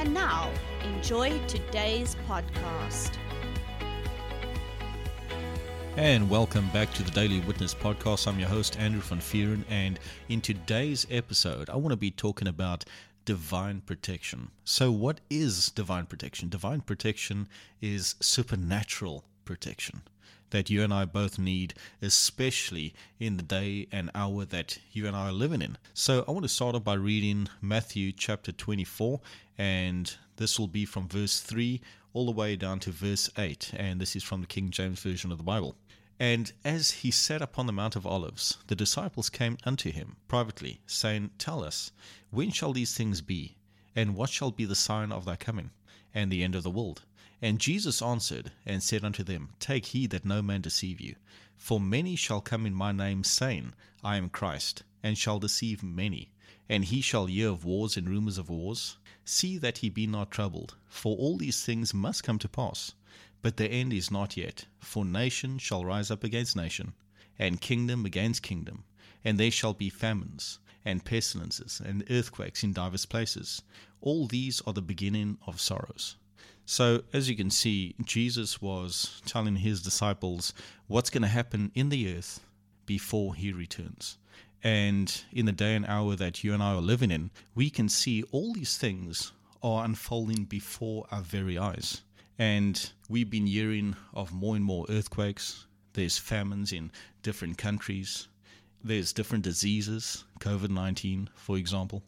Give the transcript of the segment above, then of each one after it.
And now, enjoy today's podcast. And welcome back to the Daily Witness Podcast. I'm your host, Andrew Van Vuuren, and in today's episode, I want to be talking about divine protection. So, what is divine protection? Divine protection is supernatural protection that you and I both need, especially in the day and hour that you and I are living in. So I want to start off by reading Matthew chapter 24, and this will be from verse 3 all the way down to verse 8, and this is from the King James Version of the Bible. And as he sat upon the Mount of Olives, the disciples came unto him privately, saying, Tell us, when shall these things be? And what shall be the sign of thy coming, and the end of the world? And Jesus answered and said unto them, Take heed that no man deceive you. For many shall come in my name, saying, I am Christ, and shall deceive many. And he shall hear of wars and rumors of wars. See that he be not troubled, for all these things must come to pass. But the end is not yet, for nation shall rise up against nation, and kingdom against kingdom, and there shall be famines, and pestilences, and earthquakes in divers places. All these are the beginning of sorrows. So, as you can see, Jesus was telling his disciples what's going to happen in the earth before he returns. And in the day and hour that you and I are living in, we can see all these things are unfolding before our very eyes. And we've been hearing of more and more earthquakes. There's famines in different countries. There's different diseases, COVID 19, for example.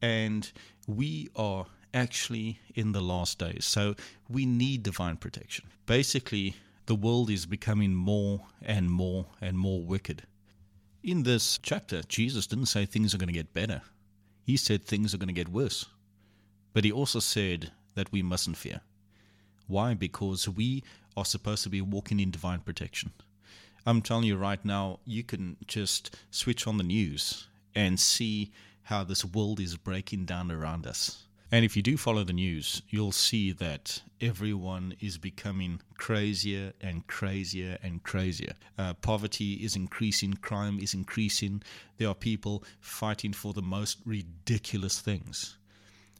And we are actually in the last days. So we need divine protection. Basically, the world is becoming more and more and more wicked. In this chapter, Jesus didn't say things are going to get better. He said things are going to get worse. But he also said that we mustn't fear. Why? Because we are supposed to be walking in divine protection. I'm telling you right now, you can just switch on the news and see how this world is breaking down around us. And if you do follow the news, you'll see that everyone is becoming crazier and crazier and crazier. Uh, poverty is increasing, crime is increasing. There are people fighting for the most ridiculous things.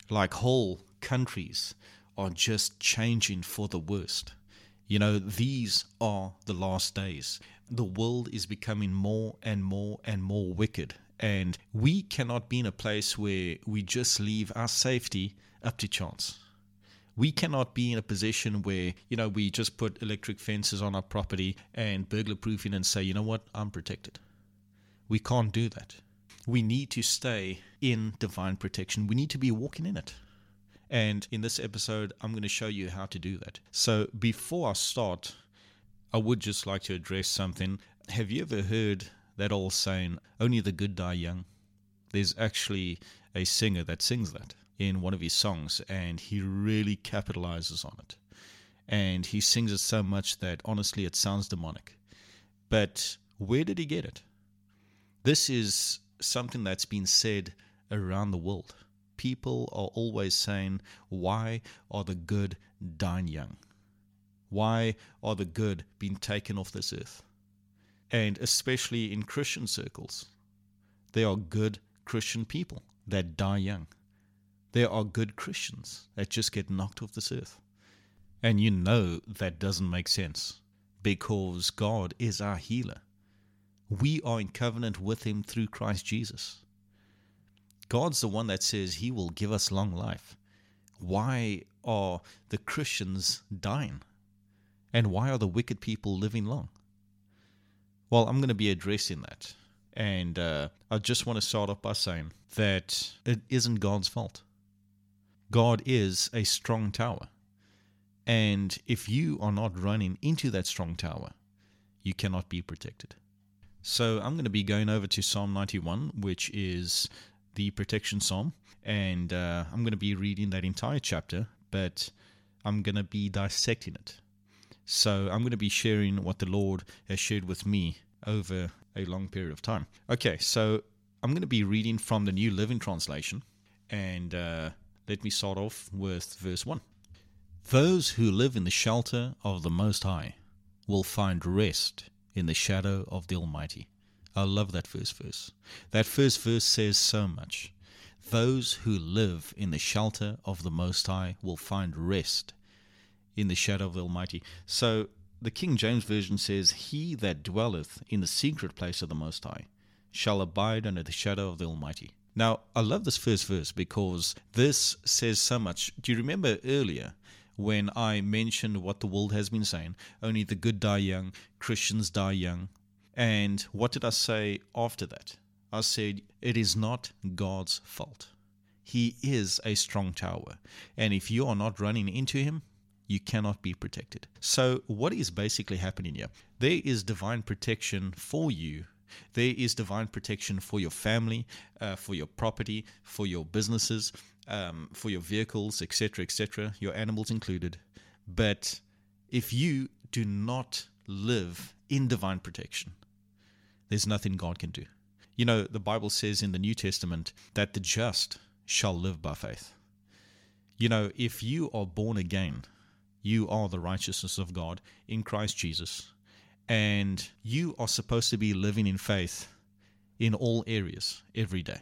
Like whole countries are just changing for the worst. You know, these are the last days. The world is becoming more and more and more wicked and we cannot be in a place where we just leave our safety up to chance. We cannot be in a position where, you know, we just put electric fences on our property and burglar proofing and say, you know what, I'm protected. We can't do that. We need to stay in divine protection. We need to be walking in it. And in this episode, I'm going to show you how to do that. So before I start, I would just like to address something. Have you ever heard that old saying, only the good die young. There's actually a singer that sings that in one of his songs, and he really capitalizes on it. And he sings it so much that honestly it sounds demonic. But where did he get it? This is something that's been said around the world. People are always saying, Why are the good dying young? Why are the good being taken off this earth? And especially in Christian circles. There are good Christian people that die young. There are good Christians that just get knocked off this earth. And you know that doesn't make sense because God is our healer. We are in covenant with Him through Christ Jesus. God's the one that says He will give us long life. Why are the Christians dying? And why are the wicked people living long? Well, I'm going to be addressing that. And uh, I just want to start off by saying that it isn't God's fault. God is a strong tower. And if you are not running into that strong tower, you cannot be protected. So I'm going to be going over to Psalm 91, which is the protection psalm. And uh, I'm going to be reading that entire chapter. But I'm going to be dissecting it. So I'm going to be sharing what the Lord has shared with me over a long period of time. Okay, so I'm going to be reading from the New Living Translation, and uh, let me start off with verse 1. Those who live in the shelter of the Most High will find rest in the shadow of the Almighty. I love that first verse. That first verse says so much. Those who live in the shelter of the Most High will find rest in the shadow of the Almighty. So the King James Version says, He that dwelleth in the secret place of the Most High shall abide under the shadow of the Almighty. Now, I love this first verse because this says so much. Do you remember earlier when I mentioned what the world has been saying? Only the good die young, Christians die young. And what did I say after that? I said, it is not God's fault. He is a strong tower. And if you are not running into him, you cannot be protected. So, what is basically happening here? There is divine protection for you there is divine protection for your family, uh, for your property, for your businesses, um, for your vehicles, etc., etc., your animals included. But if you do not live in divine protection, there's nothing God can do. You know, the Bible says in the New Testament that the just shall live by faith. You know, if you are born again, you are the righteousness of God in Christ Jesus. And you are supposed to be living in faith in all areas every day.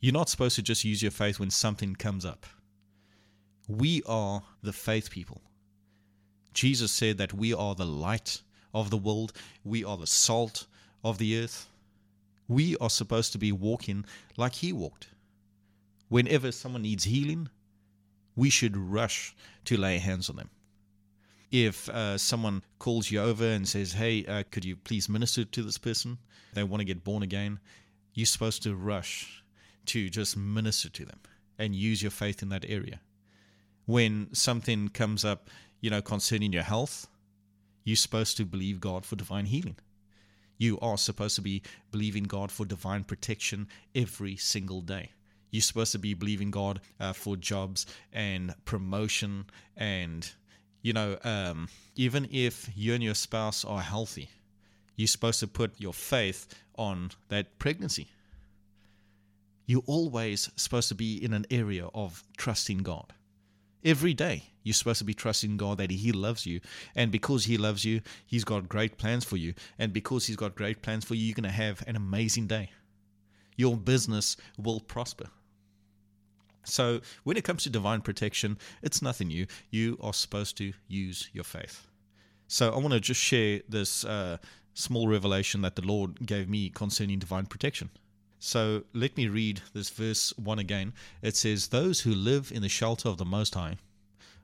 You're not supposed to just use your faith when something comes up. We are the faith people. Jesus said that we are the light of the world, we are the salt of the earth. We are supposed to be walking like He walked. Whenever someone needs healing, we should rush to lay hands on them if uh, someone calls you over and says, Hey, uh, could you please minister to this person? They want to get born again. You're supposed to rush to just minister to them and use your faith in that area. When something comes up, you know, concerning your health, you're supposed to believe God for divine healing. You are supposed to be believing God for divine protection every single day. You're supposed to be believing God uh, for jobs and promotion and you know, um, even if you and your spouse are healthy, you're supposed to put your faith on that pregnancy. You're always supposed to be in an area of trusting God. Every day, you're supposed to be trusting God that He loves you. And because He loves you, He's got great plans for you. And because He's got great plans for you, you're going to have an amazing day. Your business will prosper. So, when it comes to divine protection, it's nothing new. You are supposed to use your faith. So, I want to just share this uh, small revelation that the Lord gave me concerning divine protection. So, let me read this verse 1 again. It says, Those who live in the shelter of the Most High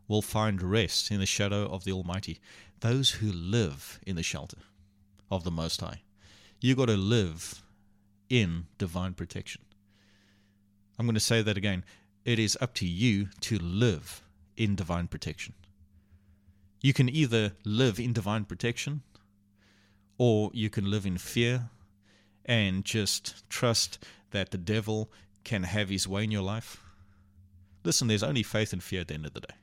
will find rest in the shadow of the Almighty. Those who live in the shelter of the Most High. You got to live in divine protection. I'm going to say that again it is up to you to live in divine protection. You can either live in divine protection or you can live in fear and just trust that the devil can have his way in your life. Listen, there's only faith and fear at the end of the day.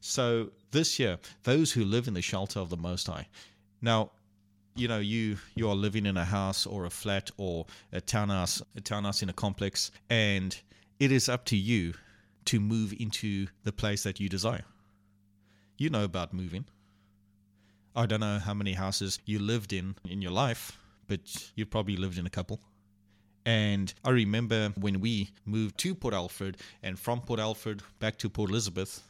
So this year, those who live in the shelter of the Most High. Now, you know, you you are living in a house or a flat or a townhouse, a townhouse in a complex, and it is up to you to move into the place that you desire. You know about moving. I don't know how many houses you lived in in your life, but you probably lived in a couple. And I remember when we moved to Port Alfred and from Port Alfred back to Port Elizabeth,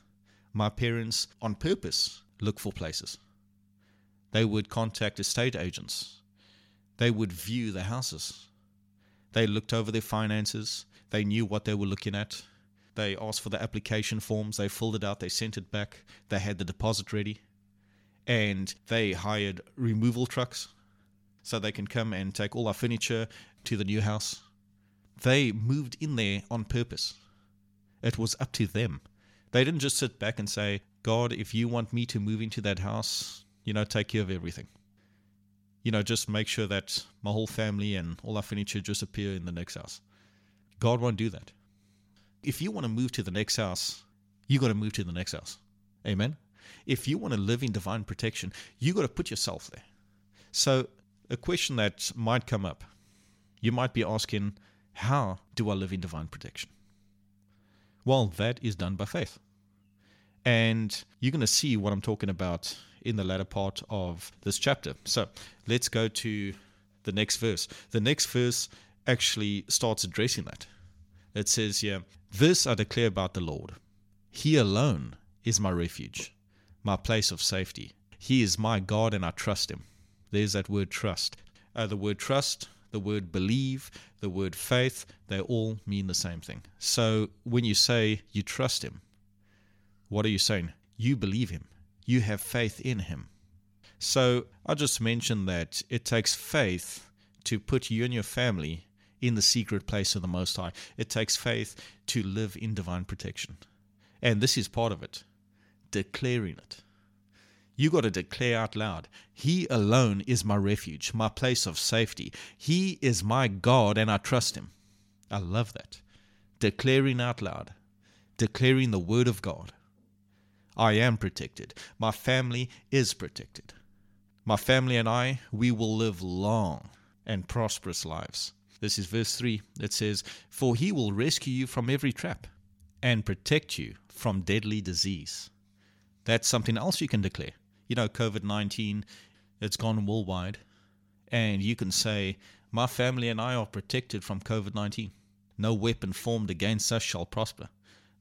my parents, on purpose, looked for places. They would contact estate agents. They would view the houses. They looked over their finances. They knew what they were looking at. They asked for the application forms, they filled it out, they sent it back, they had the deposit ready, and they hired removal trucks so they can come and take all our furniture to the new house. They moved in there on purpose. It was up to them. They didn't just sit back and say, God, if you want me to move into that house, you know, take care of everything. You know, just make sure that my whole family and all our furniture just appear in the next house. God won't do that. If you want to move to the next house, you got to move to the next house. Amen. If you want to live in divine protection, you got to put yourself there. So, a question that might come up, you might be asking, how do I live in divine protection? Well, that is done by faith. And you're going to see what I'm talking about in the latter part of this chapter. So let's go to the next verse. The next verse actually starts addressing that. It says here, This I declare about the Lord. He alone is my refuge, my place of safety. He is my God, and I trust him. There's that word trust. Uh, the word trust, the word believe, the word faith, they all mean the same thing. So when you say you trust him, what are you saying? You believe him. You have faith in him. So I just mentioned that it takes faith to put you and your family in the secret place of the Most High. It takes faith to live in divine protection. And this is part of it declaring it. You got to declare out loud He alone is my refuge, my place of safety. He is my God, and I trust Him. I love that. Declaring out loud, declaring the Word of God. I am protected. My family is protected. My family and I, we will live long and prosperous lives. This is verse 3. It says, For he will rescue you from every trap and protect you from deadly disease. That's something else you can declare. You know, COVID 19, it's gone worldwide. And you can say, My family and I are protected from COVID 19. No weapon formed against us shall prosper.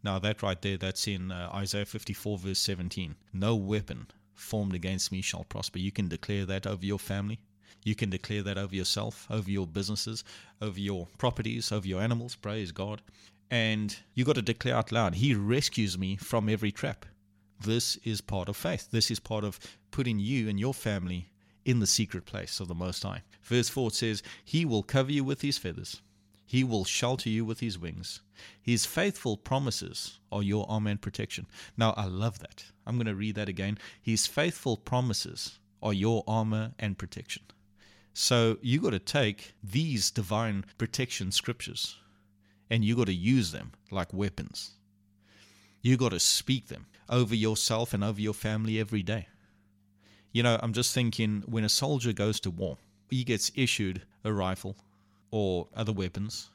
Now, that right there, that's in uh, Isaiah 54, verse 17. No weapon formed against me shall prosper. You can declare that over your family. You can declare that over yourself, over your businesses, over your properties, over your animals. Praise God. And you got to declare out loud, He rescues me from every trap. This is part of faith. This is part of putting you and your family in the secret place of the Most High. Verse 4 says, He will cover you with His feathers, He will shelter you with His wings. His faithful promises are your armor and protection. Now, I love that. I'm going to read that again. His faithful promises are your armor and protection. So you got to take these divine protection scriptures and you got to use them like weapons. You got to speak them over yourself and over your family every day. You know, I'm just thinking when a soldier goes to war, he gets issued a rifle or other weapons.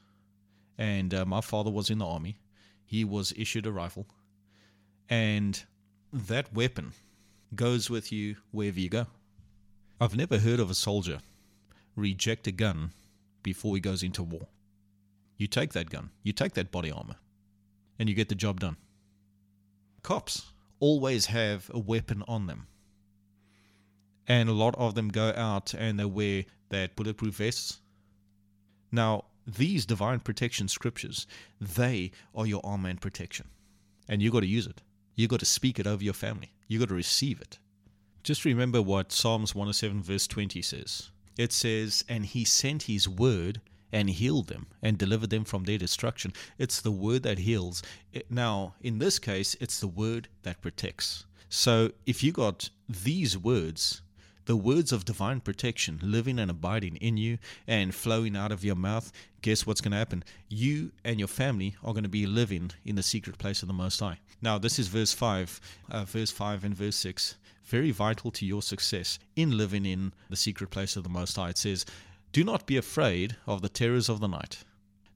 And uh, my father was in the army. He was issued a rifle. And that weapon goes with you wherever you go. I've never heard of a soldier reject a gun before he goes into war. You take that gun, you take that body armor, and you get the job done. Cops always have a weapon on them. And a lot of them go out and they wear that bulletproof vests. Now, these divine protection scriptures, they are your armor and protection. And you got to use it. You got to speak it over your family. You got to receive it. Just remember what Psalms 107, verse 20 says it says, And he sent his word and healed them and delivered them from their destruction. It's the word that heals. Now, in this case, it's the word that protects. So if you got these words, the words of divine protection living and abiding in you and flowing out of your mouth, guess what's going to happen? You and your family are going to be living in the secret place of the Most High. Now, this is verse 5, uh, verse 5 and verse 6 very vital to your success in living in the secret place of the Most High. It says, Do not be afraid of the terrors of the night,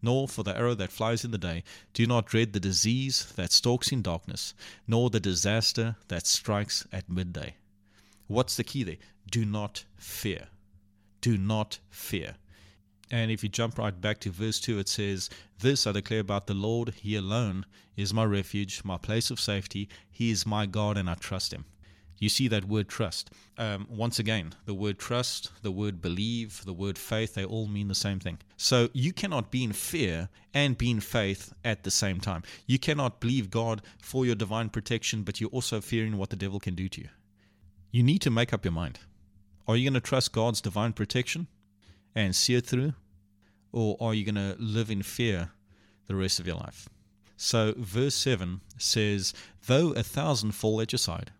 nor for the arrow that flies in the day. Do not dread the disease that stalks in darkness, nor the disaster that strikes at midday. What's the key there? Do not fear. Do not fear. And if you jump right back to verse 2, it says, This I declare about the Lord, He alone is my refuge, my place of safety. He is my God, and I trust Him you see that word trust. Um, once again, the word trust, the word believe, the word faith, they all mean the same thing. So you cannot be in fear and be in faith at the same time. You cannot believe God for your divine protection, but you're also fearing what the devil can do to you. You need to make up your mind. Are you going to trust God's divine protection and see it through? Or are you going to live in fear the rest of your life? So, verse 7 says, Though a thousand fall at your side,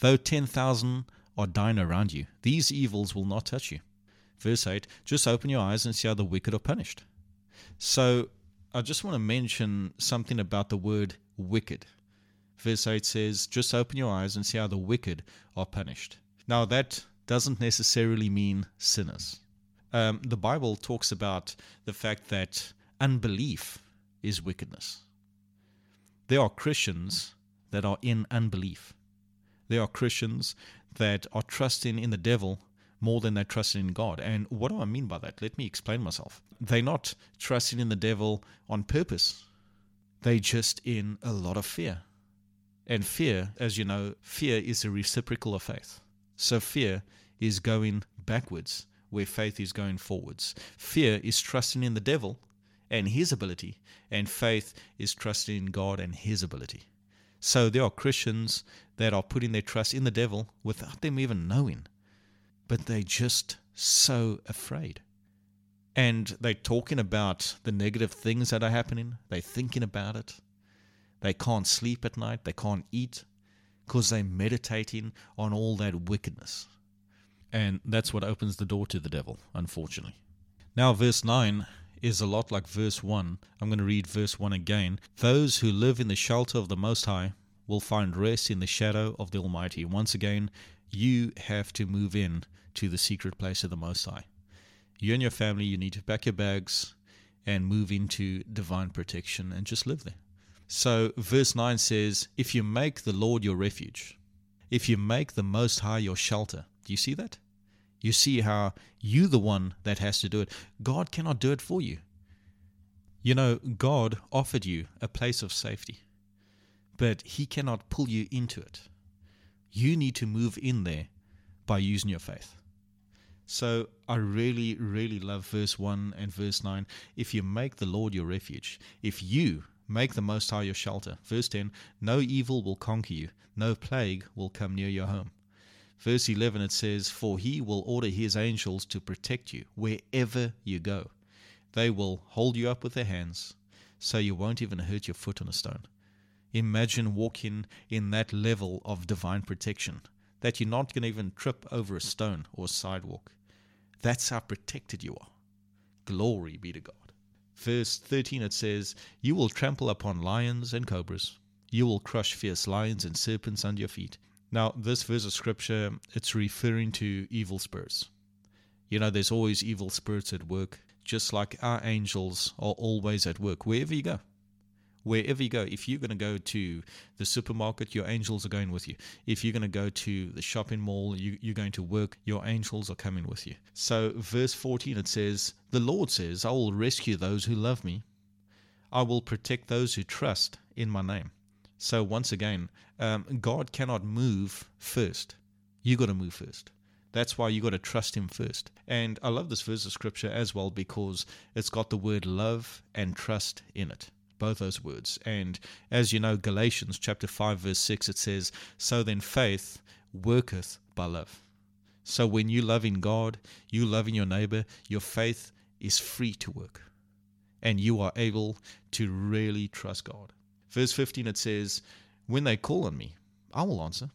Though 10,000 are dying around you, these evils will not touch you. Verse 8 Just open your eyes and see how the wicked are punished. So I just want to mention something about the word wicked, Verse 8 says, Just open your eyes and see how the wicked are punished. Now, that doesn't necessarily mean sinners. Um, the Bible talks about the fact that unbelief is wickedness. There are Christians that are in unbelief. There are Christians that are trusting in the devil more than they're trusting in God. And what do I mean by that? Let me explain myself. They're not trusting in the devil on purpose, they're just in a lot of fear. And fear, as you know, fear is a reciprocal of faith. So fear is going backwards where faith is going forwards. Fear is trusting in the devil and his ability, and faith is trusting in God and his ability. So there are Christians that are putting their trust in the devil without them even knowing, but they're just so afraid. And they're talking about the negative things that are happening, they're thinking about it. They can't sleep at night, they can't eat because they're meditating on all that wickedness. And that's what opens the door to the devil, unfortunately. Now, verse 9 is a lot like verse 1. I'm going to read verse 1 again. Those who live in the shelter of the Most High will find rest in the shadow of the Almighty. Once again, you have to move in to the secret place of the Most High. You and your family, you need to pack your bags and move into divine protection and just live there. So, verse 9 says, If you make the Lord your refuge, if you make the Most High your shelter, do you see that? You see how you the one that has to do it. God cannot do it for you. You know, God offered you a place of safety, but He cannot pull you into it. You need to move in there by using your faith. So I really, really love verse 1 and verse 9. If you make the Lord your refuge, if you make the Most High your shelter. Verse 10 No evil will conquer you, no plague will come near your home. Verse 11 it says, For he will order his angels to protect you wherever you go. They will hold you up with their hands, so you won't even hurt your foot on a stone. Imagine walking in that level of divine protection, that you're not going to even trip over a stone or a sidewalk. That's how protected you are. Glory be to God. Verse 13 it says, You will trample upon lions and cobras. You will crush fierce lions and serpents under your feet. Now, this verse of scripture, it's referring to evil spirits. You know, there's always evil spirits at work, just like our angels are always at work, wherever you go. Wherever you go, if you're going to go to the supermarket, your angels are going with you. If you're going to go to the shopping mall, you, you're going to work, your angels are coming with you. So, verse 14, it says, The Lord says, I will rescue those who love me, I will protect those who trust in my name. So once again, um, God cannot move first. You got to move first. That's why you got to trust Him first. And I love this verse of scripture as well because it's got the word love and trust in it. Both those words. And as you know, Galatians chapter 5, verse 6, it says, So then faith worketh by love. So when you love in God, you love in your neighbor, your faith is free to work. And you are able to really trust God. Verse 15 it says, When they call on me, I will answer.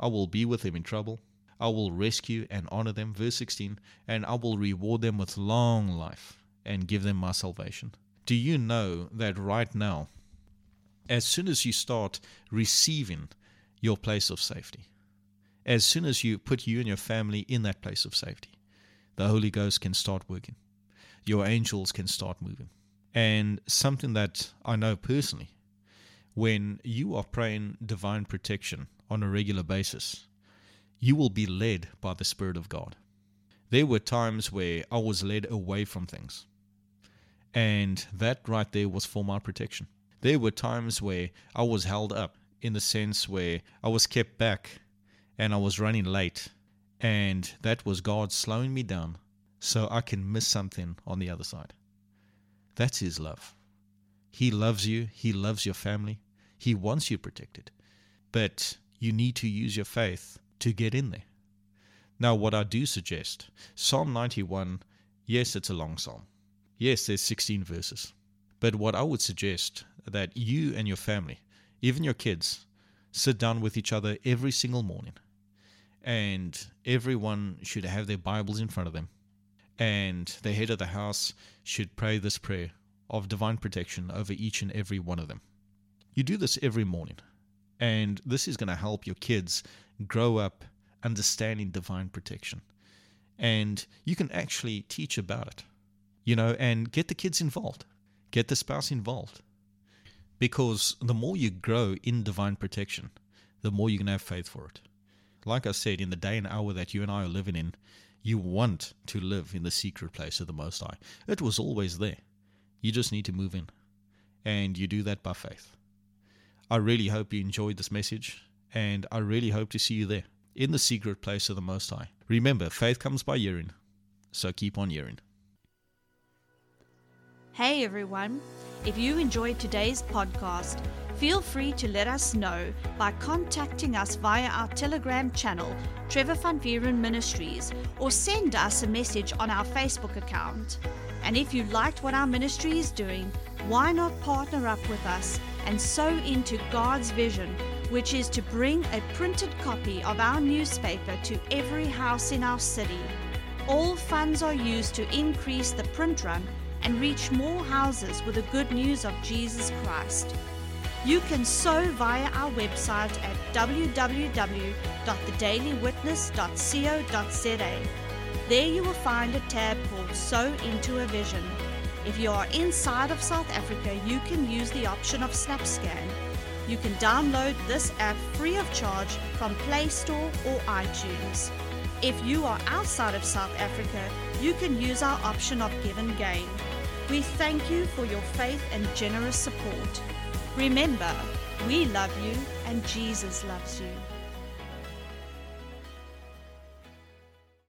I will be with them in trouble. I will rescue and honor them. Verse 16, and I will reward them with long life and give them my salvation. Do you know that right now, as soon as you start receiving your place of safety, as soon as you put you and your family in that place of safety, the Holy Ghost can start working. Your angels can start moving. And something that I know personally when you are praying divine protection on a regular basis, you will be led by the Spirit of God. There were times where I was led away from things, and that right there was for my protection. There were times where I was held up in the sense where I was kept back and I was running late, and that was God slowing me down so I can miss something on the other side. That's His love. He loves you, He loves your family, He wants you protected. But you need to use your faith to get in there. Now, what I do suggest Psalm 91, yes, it's a long psalm. Yes, there's 16 verses. But what I would suggest that you and your family, even your kids, sit down with each other every single morning. And everyone should have their Bibles in front of them. And the head of the house should pray this prayer of divine protection over each and every one of them. You do this every morning, And this is going to help your kids grow up understanding divine protection. And you can actually teach about it, you know, and get the kids involved, get the spouse involved. Because the more you grow in divine protection, the more you're going to have faith for it. Like I said, in the day and hour that you and I are living in, you want to live in the secret place of the Most High. It was always there. You just need to move in. And you do that by faith. I really hope you enjoyed this message, and I really hope to see you there in the secret place of the Most High. Remember, faith comes by hearing, so keep on hearing. Hey everyone, if you enjoyed today's podcast, feel free to let us know by contacting us via our Telegram channel, Trevor Van Vuuren Ministries, or send us a message on our Facebook account. And if you liked what our ministry is doing, why not partner up with us and sow into God's vision, which is to bring a printed copy of our newspaper to every house in our city? All funds are used to increase the print run and reach more houses with the good news of Jesus Christ. You can sow via our website at www.thedailywitness.co.za. There you will find a tab called Sow into a Vision. If you are inside of South Africa, you can use the option of SnapScan. You can download this app free of charge from Play Store or iTunes. If you are outside of South Africa, you can use our option of GivenGain. We thank you for your faith and generous support. Remember, we love you and Jesus loves you.